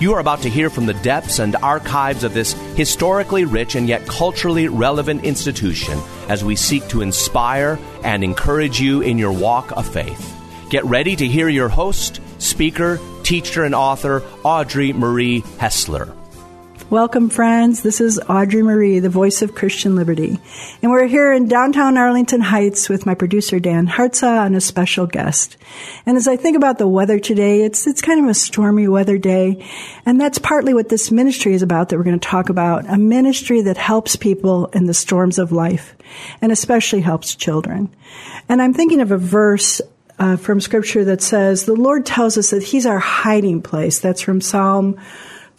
You are about to hear from the depths and archives of this historically rich and yet culturally relevant institution as we seek to inspire and encourage you in your walk of faith. Get ready to hear your host, speaker, teacher, and author, Audrey Marie Hessler. Welcome, friends. This is Audrey Marie, the voice of Christian Liberty. And we're here in downtown Arlington Heights with my producer, Dan Hartza, and a special guest. And as I think about the weather today, it's, it's kind of a stormy weather day. And that's partly what this ministry is about that we're going to talk about. A ministry that helps people in the storms of life and especially helps children. And I'm thinking of a verse uh, from scripture that says, the Lord tells us that he's our hiding place. That's from Psalm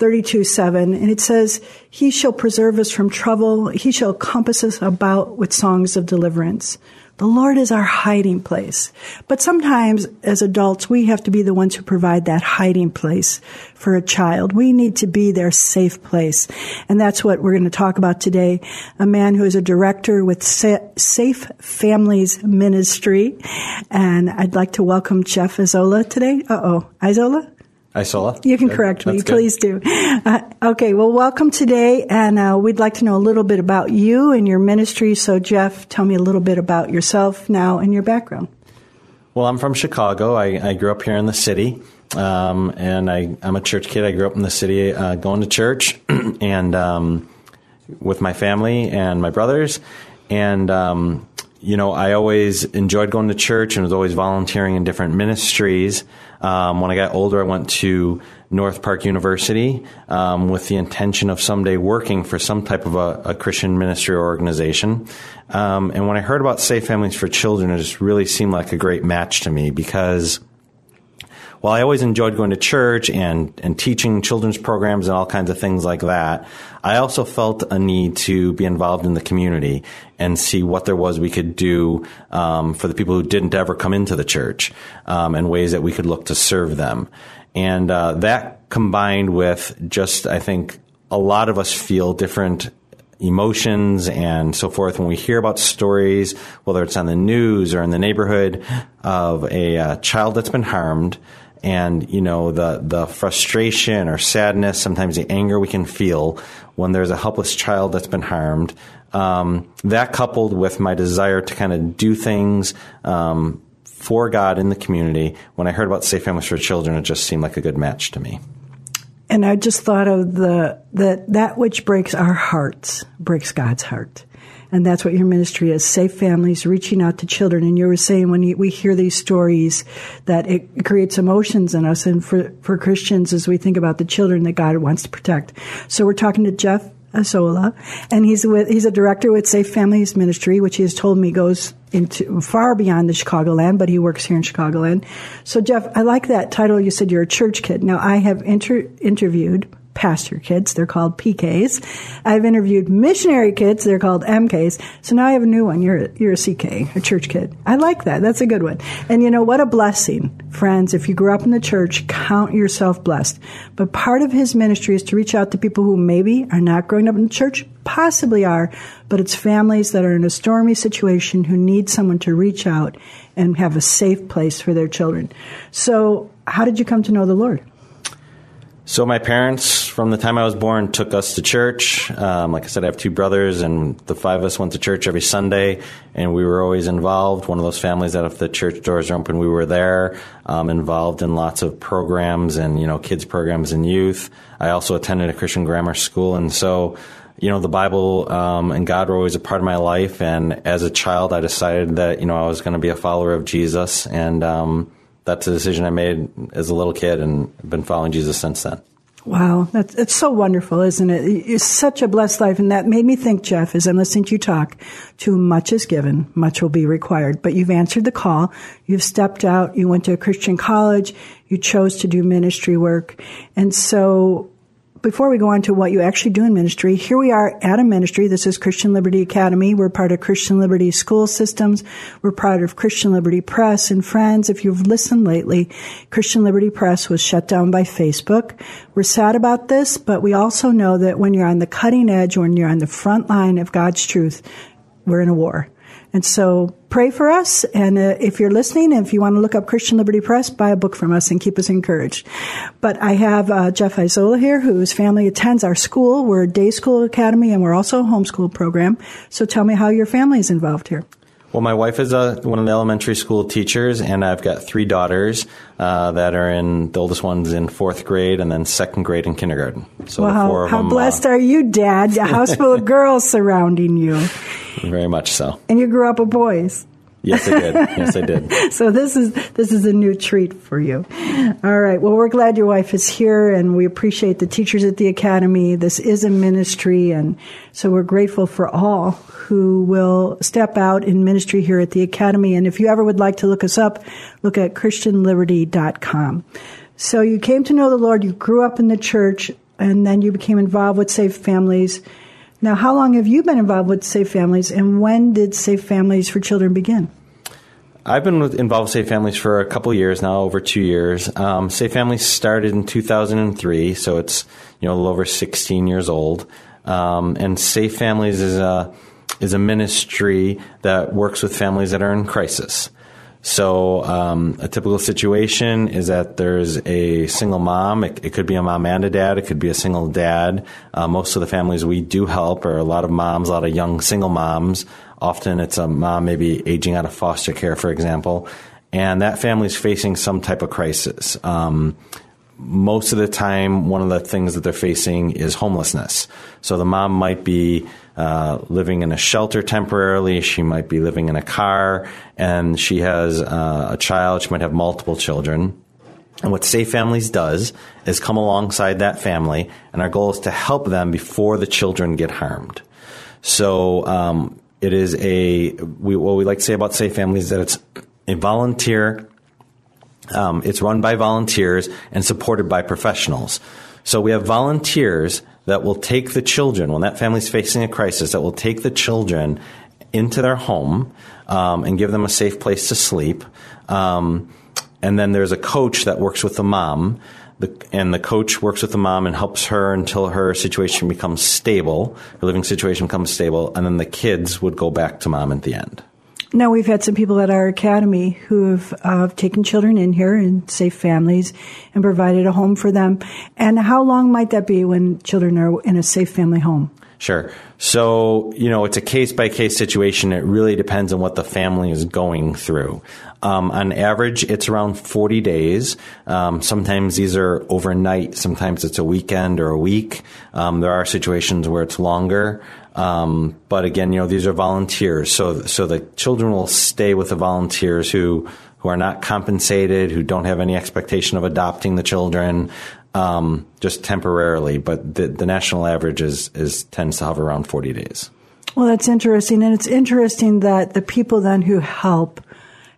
32 7. And it says, He shall preserve us from trouble. He shall compass us about with songs of deliverance. The Lord is our hiding place. But sometimes as adults, we have to be the ones who provide that hiding place for a child. We need to be their safe place. And that's what we're going to talk about today. A man who is a director with Safe Families Ministry. And I'd like to welcome Jeff Isola today. Uh oh. Isola? You can good. correct me, please do. Uh, okay, well, welcome today, and uh, we'd like to know a little bit about you and your ministry. So, Jeff, tell me a little bit about yourself now and your background. Well, I'm from Chicago. I, I grew up here in the city, um, and I, am a church kid. I grew up in the city, uh, going to church, and um, with my family and my brothers, and um, you know, I always enjoyed going to church and was always volunteering in different ministries. Um, when I got older, I went to North Park University um, with the intention of someday working for some type of a, a Christian ministry or organization. Um, and when I heard about Safe Families for Children, it just really seemed like a great match to me because while I always enjoyed going to church and, and teaching children's programs and all kinds of things like that, I also felt a need to be involved in the community and see what there was we could do um, for the people who didn't ever come into the church um, and ways that we could look to serve them. And uh, that combined with just, I think, a lot of us feel different emotions and so forth when we hear about stories, whether it's on the news or in the neighborhood, of a uh, child that's been harmed and you know the the frustration or sadness, sometimes the anger we can feel when there's a helpless child that's been harmed. Um, that coupled with my desire to kind of do things um, for God in the community, when I heard about Safe Families for Children, it just seemed like a good match to me. And I just thought of the that that which breaks our hearts breaks God's heart. And that's what your ministry is safe families, reaching out to children. And you were saying when we hear these stories that it creates emotions in us. And for, for Christians, as we think about the children that God wants to protect. So we're talking to Jeff Asola, and he's with, he's a director with Safe Families Ministry, which he has told me goes into far beyond the Chicagoland, but he works here in Chicagoland. So Jeff, I like that title. You said you're a church kid. Now I have inter- interviewed pastor kids. They're called PKs. I've interviewed missionary kids. They're called MKs. So now I have a new one. You're, you're a CK, a church kid. I like that. That's a good one. And you know, what a blessing, friends. If you grew up in the church, count yourself blessed. But part of his ministry is to reach out to people who maybe are not growing up in the church, possibly are, but it's families that are in a stormy situation who need someone to reach out and have a safe place for their children. So, how did you come to know the Lord? So my parents, from the time I was born, took us to church. Um, like I said, I have two brothers, and the five of us went to church every Sunday, and we were always involved. One of those families that if the church doors are open, we were there, um, involved in lots of programs and you know kids programs and youth. I also attended a Christian grammar school, and so you know the Bible um, and God were always a part of my life. And as a child, I decided that you know I was going to be a follower of Jesus, and um, that's a decision I made as a little kid and been following Jesus since then. Wow, that's it's so wonderful, isn't it? It's such a blessed life, and that made me think, Jeff, as I'm listening to you talk. Too much is given, much will be required. But you've answered the call. You've stepped out. You went to a Christian college. You chose to do ministry work, and so before we go on to what you actually do in ministry, here we are at a ministry. This is Christian Liberty Academy. We're part of Christian Liberty School Systems. We're part of Christian Liberty Press. And friends, if you've listened lately, Christian Liberty Press was shut down by Facebook. We're sad about this, but we also know that when you're on the cutting edge, when you're on the front line of God's truth, we're in a war. And so pray for us. And uh, if you're listening, and if you want to look up Christian Liberty Press, buy a book from us and keep us encouraged. But I have uh, Jeff Isola here, whose family attends our school. We're a day school academy, and we're also a homeschool program. So tell me how your family is involved here. Well, my wife is a, one of the elementary school teachers, and I've got three daughters uh, that are in the oldest one's in fourth grade, and then second grade and kindergarten. So wow, how them, blessed uh, are you, Dad? A house full of girls surrounding you. Very much so. And you grew up with boys. Yes, I did. Yes, I did. so this is this is a new treat for you. All right. Well, we're glad your wife is here, and we appreciate the teachers at the academy. This is a ministry, and so we're grateful for all who will step out in ministry here at the academy. And if you ever would like to look us up, look at christianliberty.com. So you came to know the Lord. You grew up in the church, and then you became involved with Safe Families now, how long have you been involved with Safe Families, and when did Safe Families for Children begin? I've been involved with Safe Families for a couple years now, over two years. Um, Safe Families started in 2003, so it's you know a little over 16 years old. Um, and Safe Families is a is a ministry that works with families that are in crisis. So, um, a typical situation is that there's a single mom. It, it, could be a mom and a dad. It could be a single dad. Uh, most of the families we do help are a lot of moms, a lot of young single moms. Often it's a mom maybe aging out of foster care, for example, and that family is facing some type of crisis. Um, most of the time, one of the things that they're facing is homelessness. So the mom might be uh, living in a shelter temporarily. She might be living in a car, and she has uh, a child. She might have multiple children. And what Safe Families does is come alongside that family, and our goal is to help them before the children get harmed. So um, it is a we, what we like to say about Safe Families is that it's a volunteer. Um, it's run by volunteers and supported by professionals. So we have volunteers that will take the children, when that family's facing a crisis, that will take the children into their home um, and give them a safe place to sleep. Um, and then there's a coach that works with the mom. The, and the coach works with the mom and helps her until her situation becomes stable, her living situation becomes stable, and then the kids would go back to mom at the end. Now, we've had some people at our academy who have uh, taken children in here in safe families and provided a home for them. And how long might that be when children are in a safe family home? Sure. So, you know, it's a case by case situation. It really depends on what the family is going through. Um, on average, it's around 40 days. Um, sometimes these are overnight. Sometimes it's a weekend or a week. Um, there are situations where it's longer. Um, but again, you know, these are volunteers, so so the children will stay with the volunteers who who are not compensated, who don't have any expectation of adopting the children, um, just temporarily. But the, the national average is is tends to hover around forty days. Well, that's interesting, and it's interesting that the people then who help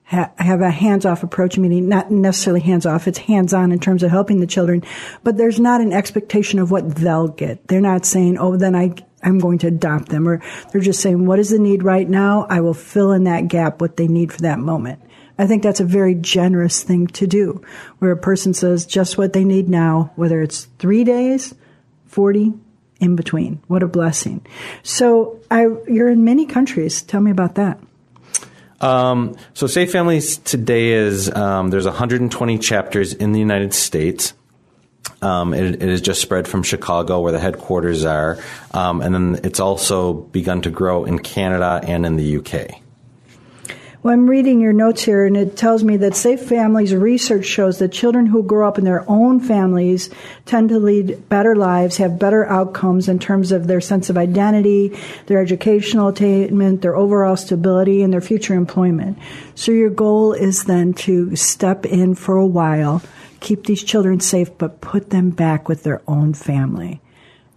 have a hands-off approach, meaning not necessarily hands-off, it's hands-on in terms of helping the children, but there's not an expectation of what they'll get. They're not saying, oh, then I, I'm going to adopt them, or they're just saying, what is the need right now? I will fill in that gap, what they need for that moment. I think that's a very generous thing to do, where a person says just what they need now, whether it's three days, 40, in between. What a blessing. So I, you're in many countries. Tell me about that. Um, so Safe Families today is um, there's 120 chapters in the United States. Um, it, has just spread from Chicago, where the headquarters are, um, and then it's also begun to grow in Canada and in the UK. Well, I'm reading your notes here, and it tells me that Safe Families research shows that children who grow up in their own families tend to lead better lives, have better outcomes in terms of their sense of identity, their educational attainment, their overall stability, and their future employment. So your goal is then to step in for a while, keep these children safe, but put them back with their own family.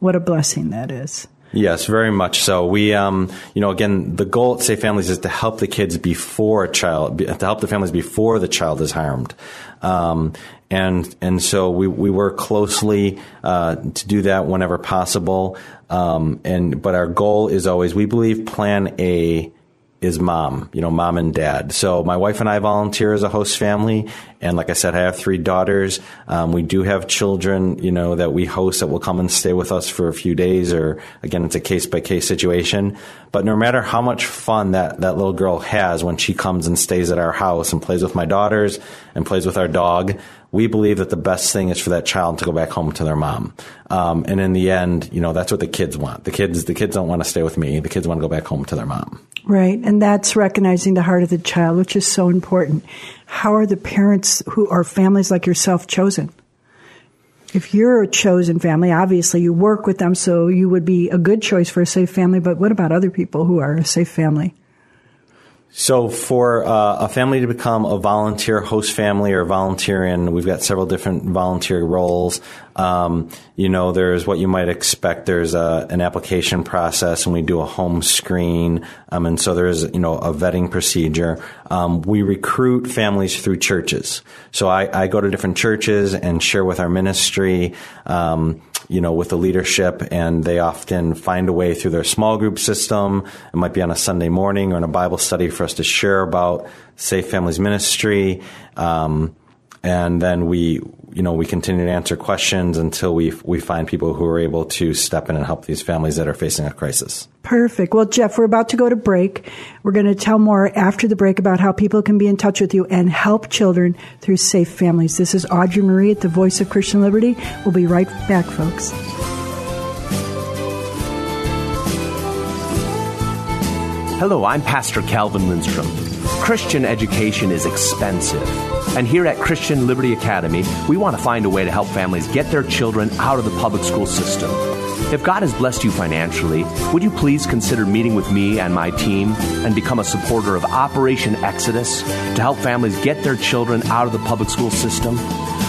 What a blessing that is. Yes, very much so. We, um, you know, again, the goal at Safe Families is to help the kids before a child, to help the families before the child is harmed. Um, and and so we, we work closely uh, to do that whenever possible. Um, and but our goal is always we believe Plan A is mom, you know, mom and dad. So my wife and I volunteer as a host family, and like I said, I have three daughters. Um, we do have children, you know, that we host that will come and stay with us for a few days, or again, it's a case by case situation. But no matter how much fun that that little girl has when she comes and stays at our house and plays with my daughters and plays with our dog, we believe that the best thing is for that child to go back home to their mom. Um, and in the end, you know, that's what the kids want. The kids, the kids don't want to stay with me. The kids want to go back home to their mom. Right. And that's recognizing the heart of the child, which is so important. How are the parents who are families like yourself chosen? If you're a chosen family, obviously you work with them, so you would be a good choice for a safe family. But what about other people who are a safe family? So, for uh, a family to become a volunteer host family or volunteer we've got several different volunteer roles. Um, you know, there's what you might expect. There's a, an application process, and we do a home screen, um, and so there's you know a vetting procedure. Um, we recruit families through churches. So I, I, go to different churches and share with our ministry. You know, with the leadership, and they often find a way through their small group system. It might be on a Sunday morning or in a Bible study for us to share about Safe Families Ministry. Um, and then we, you know, we continue to answer questions until we we find people who are able to step in and help these families that are facing a crisis. Perfect. Well, Jeff, we're about to go to break. We're going to tell more after the break about how people can be in touch with you and help children through safe families. This is Audrey Marie at the Voice of Christian Liberty. We'll be right back, folks. Hello, I'm Pastor Calvin Lindstrom. Christian education is expensive. And here at Christian Liberty Academy, we want to find a way to help families get their children out of the public school system. If God has blessed you financially, would you please consider meeting with me and my team and become a supporter of Operation Exodus to help families get their children out of the public school system?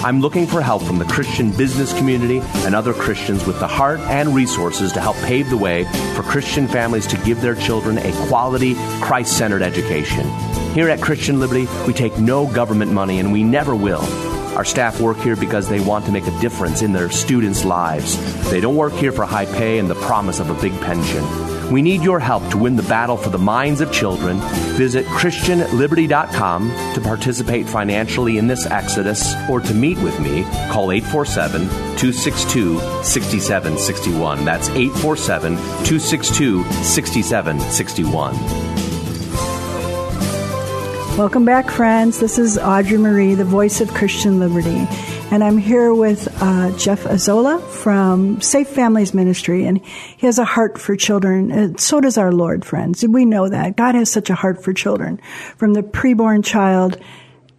I'm looking for help from the Christian business community and other Christians with the heart and resources to help pave the way for Christian families to give their children a quality, Christ centered education. Here at Christian Liberty, we take no government money and we never will. Our staff work here because they want to make a difference in their students' lives. They don't work here for high pay and the promise of a big pension. We need your help to win the battle for the minds of children. Visit ChristianLiberty.com to participate financially in this exodus or to meet with me. Call 847 262 6761. That's 847 262 6761. Welcome back, friends. This is Audrey Marie, the voice of Christian Liberty. And I'm here with uh, Jeff Azola from Safe Families Ministry, and he has a heart for children. And so does our Lord, friends. We know that. God has such a heart for children, from the preborn child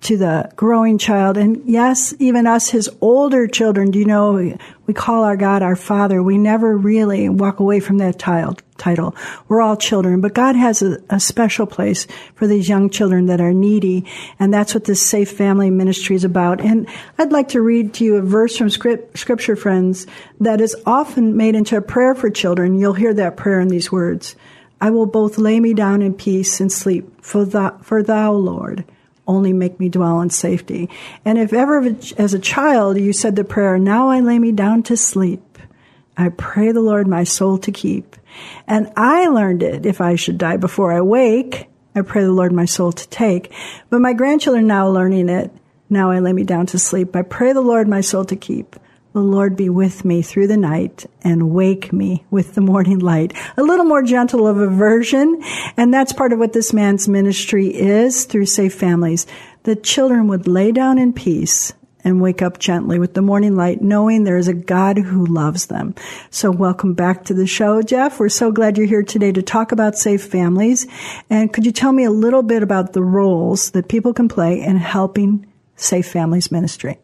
to the growing child. And yes, even us, his older children, do you know, we call our God our Father. We never really walk away from that child title. We're all children, but God has a, a, special place for these young children that are needy. And that's what this safe family ministry is about. And I'd like to read to you a verse from script, scripture, friends, that is often made into a prayer for children. You'll hear that prayer in these words. I will both lay me down in peace and sleep, for thou, for thou, Lord, only make me dwell in safety. And if ever as a child you said the prayer, now I lay me down to sleep, I pray the Lord my soul to keep. And I learned it if I should die before I wake, I pray the Lord my soul to take. But my grandchildren now learning it, now I lay me down to sleep. I pray the Lord my soul to keep. The Lord be with me through the night and wake me with the morning light. A little more gentle of a version. And that's part of what this man's ministry is through Safe Families. The children would lay down in peace and wake up gently with the morning light, knowing there is a God who loves them. So welcome back to the show, Jeff. We're so glad you're here today to talk about safe families. And could you tell me a little bit about the roles that people can play in helping Safe Families Ministry?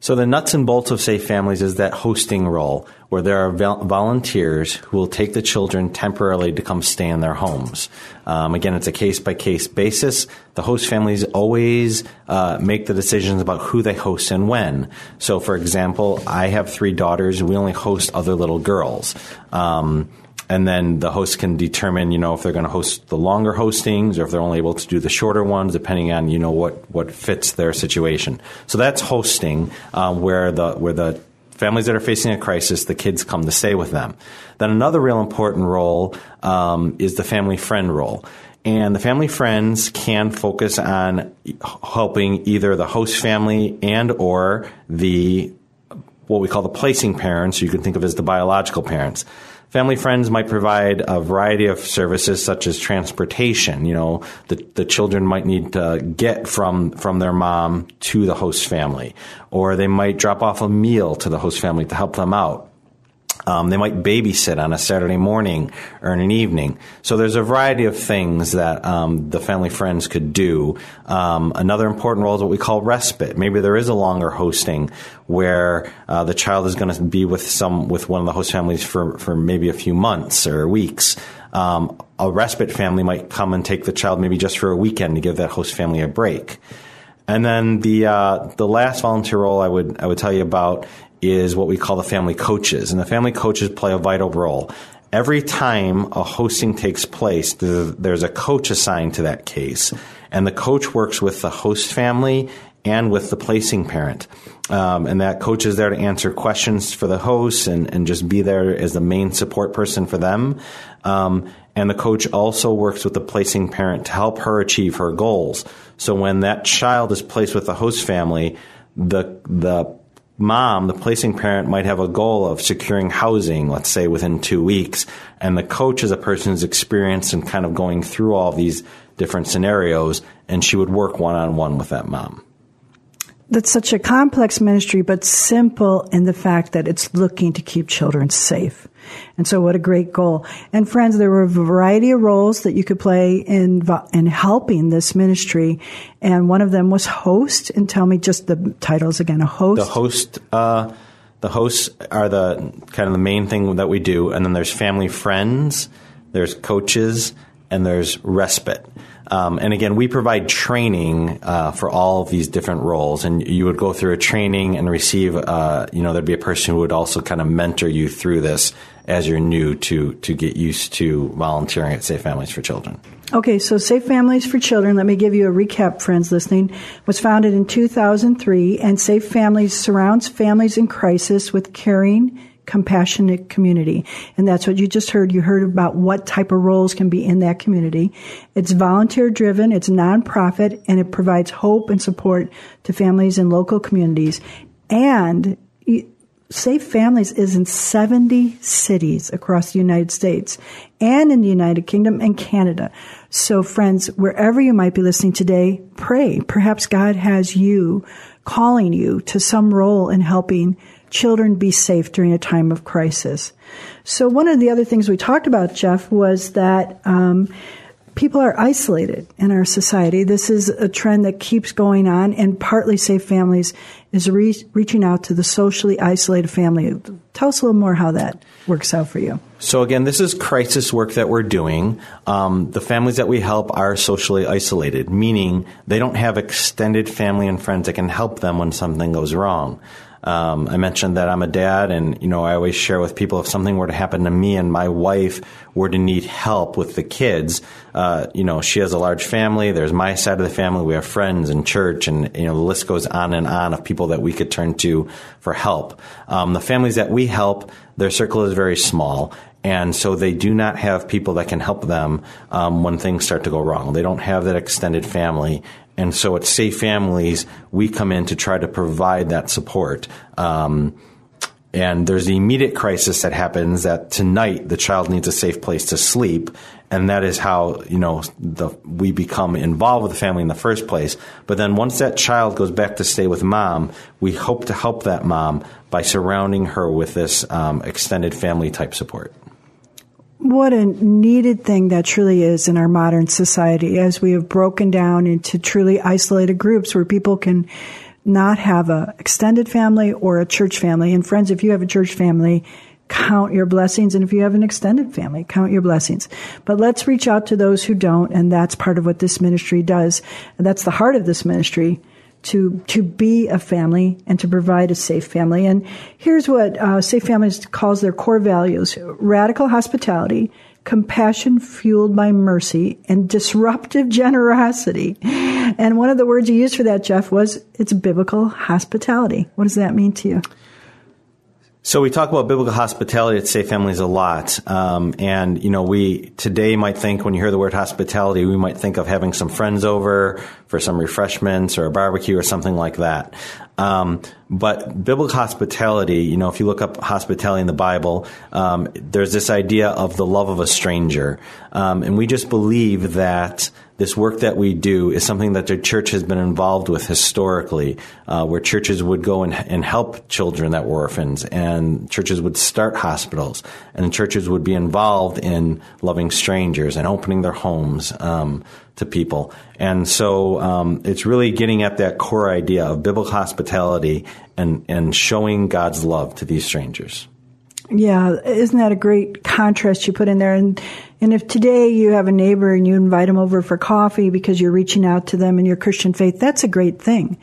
So the nuts and bolts of Safe Families is that hosting role where there are volunteers who will take the children temporarily to come stay in their homes. Um, again, it's a case by case basis. The host families always uh, make the decisions about who they host and when. So, for example, I have three daughters. We only host other little girls. Um, and then the host can determine, you know, if they're going to host the longer hostings or if they're only able to do the shorter ones, depending on, you know, what, what fits their situation. So that's hosting, um, where the where the families that are facing a crisis, the kids come to stay with them. Then another real important role um, is the family friend role. And the family friends can focus on helping either the host family and or the what we call the placing parents, you can think of as the biological parents. Family friends might provide a variety of services such as transportation. You know, the, the children might need to get from, from their mom to the host family, or they might drop off a meal to the host family to help them out. Um, they might babysit on a Saturday morning or in an evening. So there's a variety of things that um, the family friends could do. Um, another important role is what we call respite. Maybe there is a longer hosting where uh, the child is going to be with some with one of the host families for for maybe a few months or weeks. Um, a respite family might come and take the child maybe just for a weekend to give that host family a break. And then the uh, the last volunteer role I would I would tell you about is what we call the family coaches. And the family coaches play a vital role. Every time a hosting takes place, there's a coach assigned to that case. And the coach works with the host family and with the placing parent. Um, and that coach is there to answer questions for the hosts and, and just be there as the main support person for them. Um, and the coach also works with the placing parent to help her achieve her goals. So when that child is placed with the host family, the the mom, the placing parent, might have a goal of securing housing, let's say within two weeks, and the coach is a person who's experienced in kind of going through all these different scenarios, and she would work one on one with that mom that's such a complex ministry, but simple in the fact that it's looking to keep children safe. And so what a great goal. And friends, there were a variety of roles that you could play in, in helping this ministry. And one of them was host. And tell me just the titles again, a host. The host, uh, the hosts are the kind of the main thing that we do. And then there's family friends, there's coaches, and there's respite. Um, and again, we provide training uh, for all of these different roles, and you would go through a training and receive. Uh, you know, there'd be a person who would also kind of mentor you through this as you're new to to get used to volunteering at Safe Families for Children. Okay, so Safe Families for Children, let me give you a recap, friends listening, was founded in 2003, and Safe Families surrounds families in crisis with caring compassionate community. And that's what you just heard. You heard about what type of roles can be in that community. It's volunteer driven, it's nonprofit, and it provides hope and support to families in local communities. And Safe Families is in 70 cities across the United States and in the United Kingdom and Canada. So friends, wherever you might be listening today, pray. Perhaps God has you calling you to some role in helping children be safe during a time of crisis. So one of the other things we talked about, Jeff, was that um, people are isolated in our society. This is a trend that keeps going on, and partly Safe Families is re- reaching out to the socially isolated family. Tell us a little more how that works out for you. So again, this is crisis work that we're doing. Um, the families that we help are socially isolated, meaning they don't have extended family and friends that can help them when something goes wrong. Um, I mentioned that I'm a dad, and you know I always share with people if something were to happen to me and my wife were to need help with the kids. Uh, you know, she has a large family. There's my side of the family. We have friends and church, and you know the list goes on and on of people that we could turn to for help. Um, the families that we help, their circle is very small, and so they do not have people that can help them um, when things start to go wrong. They don't have that extended family, and so at Safe Families, we come in to try to provide that support. Um, and there's the immediate crisis that happens that tonight the child needs a safe place to sleep. And that is how you know the, we become involved with the family in the first place. But then once that child goes back to stay with mom we hope to help that mom by surrounding her with this um, extended family type support what a needed thing that truly is in our modern society as we have broken down into truly isolated groups where people can not have a extended family or a church family. And friends, if you have a church family, count your blessings. And if you have an extended family, count your blessings. But let's reach out to those who don't. And that's part of what this ministry does. And that's the heart of this ministry to to be a family and to provide a safe family. And here's what uh, Safe Families calls their core values: radical hospitality, compassion fueled by mercy, and disruptive generosity. And one of the words you used for that, Jeff, was it's biblical hospitality. What does that mean to you? So we talk about biblical hospitality at Safe Families a lot, um, and you know we today might think when you hear the word hospitality, we might think of having some friends over for some refreshments or a barbecue or something like that. Um, but biblical hospitality, you know, if you look up hospitality in the Bible, um, there's this idea of the love of a stranger, um, and we just believe that this work that we do is something that the church has been involved with historically, uh, where churches would go and, and, help children that were orphans, and churches would start hospitals, and churches would be involved in loving strangers and opening their homes um, to people. And so um, it's really getting at that core idea of biblical hospitality and, and showing God's love to these strangers. Yeah, isn't that a great contrast you put in there? And and if today you have a neighbor and you invite them over for coffee because you're reaching out to them in your Christian faith, that's a great thing.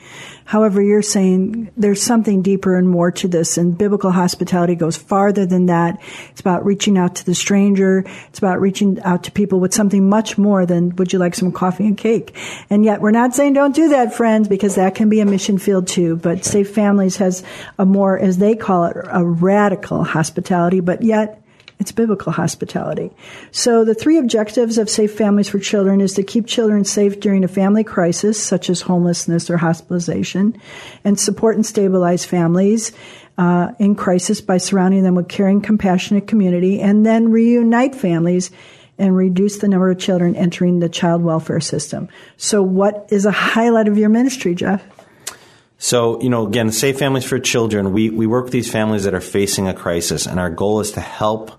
However, you're saying there's something deeper and more to this, and biblical hospitality goes farther than that. It's about reaching out to the stranger. It's about reaching out to people with something much more than would you like some coffee and cake? And yet we're not saying don't do that, friends, because that can be a mission field too. But Safe Families has a more, as they call it, a radical hospitality, but yet it's biblical hospitality. So the three objectives of Safe Families for Children is to keep children safe during a family crisis, such as homelessness or hospitalization, and support and stabilize families uh, in crisis by surrounding them with caring, compassionate community, and then reunite families and reduce the number of children entering the child welfare system. So what is a highlight of your ministry, Jeff? So, you know, again, Safe Families for Children, we, we work with these families that are facing a crisis, and our goal is to help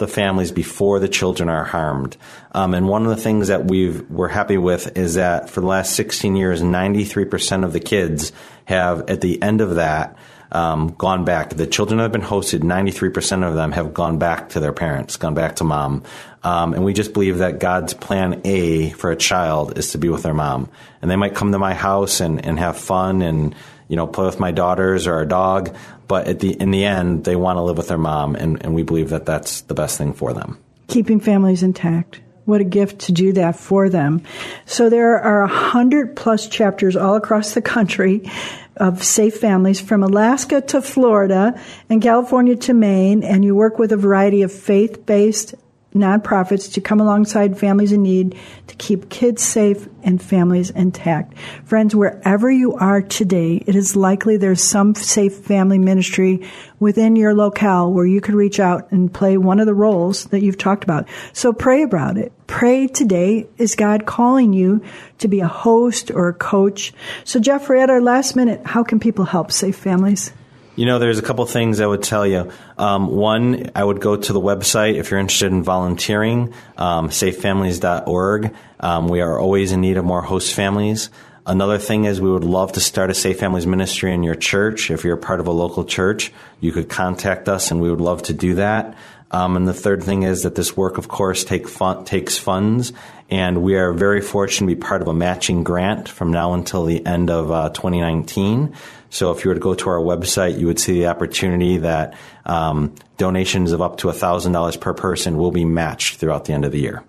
the families before the children are harmed. Um, and one of the things that we we're happy with is that for the last 16 years, 93% of the kids have, at the end of that, um, gone back. The children that have been hosted, 93% of them have gone back to their parents, gone back to mom. Um, and we just believe that God's plan A for a child is to be with their mom. And they might come to my house and, and have fun and, you know, play with my daughters or our dog, but at the in the end, they want to live with their mom, and, and we believe that that's the best thing for them. Keeping families intact. What a gift to do that for them. So there are a hundred plus chapters all across the country of safe families from Alaska to Florida and California to Maine, and you work with a variety of faith-based nonprofits to come alongside families in need to keep kids safe and families intact. Friends, wherever you are today, it is likely there's some safe family ministry within your locale where you could reach out and play one of the roles that you've talked about. So pray about it. Pray today. Is God calling you to be a host or a coach? So Jeffrey, at our last minute, how can people help safe families? You know, there's a couple things I would tell you. Um, one, I would go to the website if you're interested in volunteering, um, safefamilies.org. Um, we are always in need of more host families. Another thing is we would love to start a Safe Families ministry in your church. If you're part of a local church, you could contact us and we would love to do that. Um, and the third thing is that this work, of course, take fun- takes funds, and we are very fortunate to be part of a matching grant from now until the end of uh, 2019. So if you were to go to our website, you would see the opportunity that um, donations of up to $1,000 per person will be matched throughout the end of the year.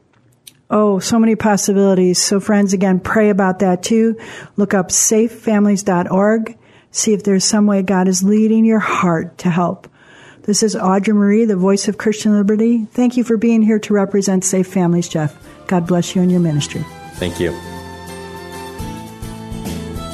Oh, so many possibilities. So friends, again, pray about that too. Look up safefamilies.org. See if there's some way God is leading your heart to help. This is Audrey Marie, the voice of Christian Liberty. Thank you for being here to represent Safe Families, Jeff. God bless you and your ministry. Thank you.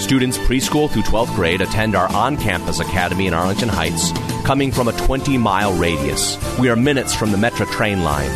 Students preschool through 12th grade attend our on campus academy in Arlington Heights, coming from a 20 mile radius. We are minutes from the Metra train line.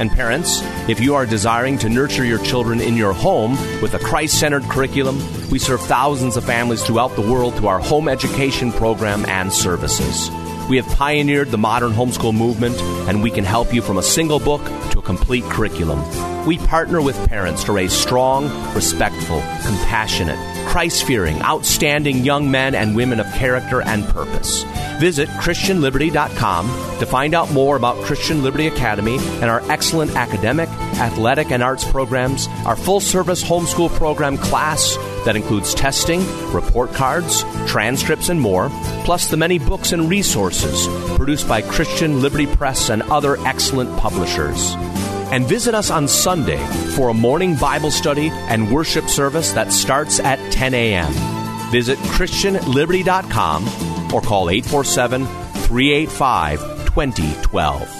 And parents, if you are desiring to nurture your children in your home with a Christ centered curriculum, we serve thousands of families throughout the world through our home education program and services. We have pioneered the modern homeschool movement, and we can help you from a single book to a complete curriculum. We partner with parents to raise strong, respectful, compassionate, Christ fearing, outstanding young men and women of character and purpose. Visit ChristianLiberty.com to find out more about Christian Liberty Academy and our excellent academic, athletic, and arts programs, our full service homeschool program class that includes testing, report cards, transcripts, and more, plus the many books and resources produced by Christian Liberty Press and other excellent publishers and visit us on Sunday for a morning Bible study and worship service that starts at 10 a.m. Visit ChristianLiberty.com or call 847 385 2012.